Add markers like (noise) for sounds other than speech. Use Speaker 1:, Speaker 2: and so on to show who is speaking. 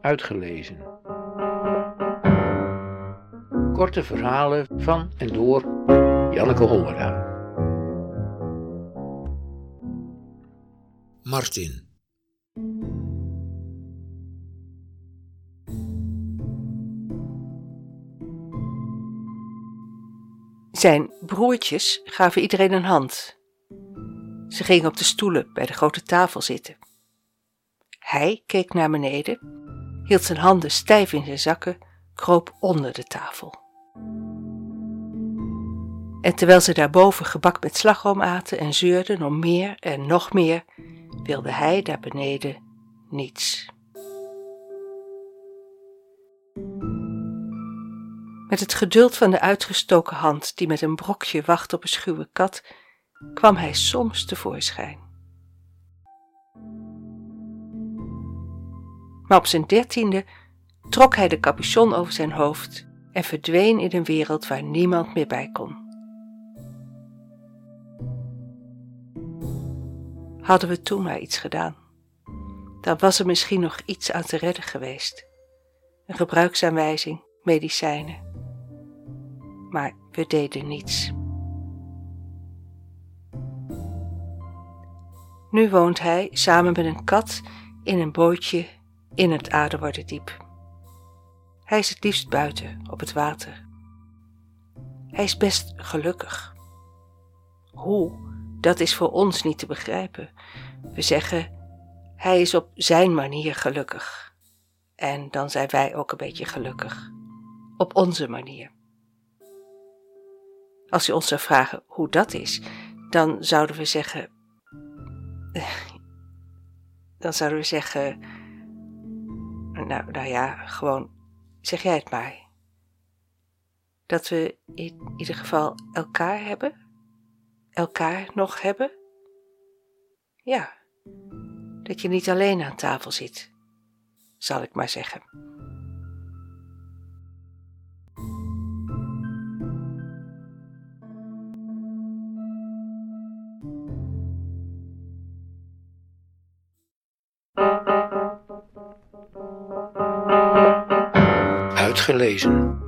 Speaker 1: Uitgelezen. Korte verhalen van en door Janneke Hollera. Martin.
Speaker 2: Zijn broertjes gaven iedereen een hand. Ze gingen op de stoelen bij de grote tafel zitten. Hij keek naar beneden, hield zijn handen stijf in zijn zakken, kroop onder de tafel. En terwijl ze daarboven gebak met slagroom aten en zeurden om meer en nog meer, wilde hij daar beneden niets. Met het geduld van de uitgestoken hand die met een brokje wacht op een schuwe kat, kwam hij soms tevoorschijn. Maar op zijn dertiende trok hij de capuchon over zijn hoofd en verdween in een wereld waar niemand meer bij kon. Hadden we toen maar iets gedaan, dan was er misschien nog iets aan te redden geweest. Een gebruiksaanwijzing, medicijnen. Maar we deden niets. Nu woont hij samen met een kat in een bootje in het Aderwardendiep. Hij is het liefst buiten op het water. Hij is best gelukkig. Hoe, dat is voor ons niet te begrijpen. We zeggen, hij is op zijn manier gelukkig. En dan zijn wij ook een beetje gelukkig. Op onze manier. Als je ons zou vragen hoe dat is, dan zouden we zeggen. (laughs) Dan zouden we zeggen. Nou, nou ja, gewoon. Zeg jij het maar. Dat we in ieder geval elkaar hebben? Elkaar nog hebben? Ja, dat je niet alleen aan tafel zit, zal ik maar zeggen.
Speaker 1: Uitgelezen.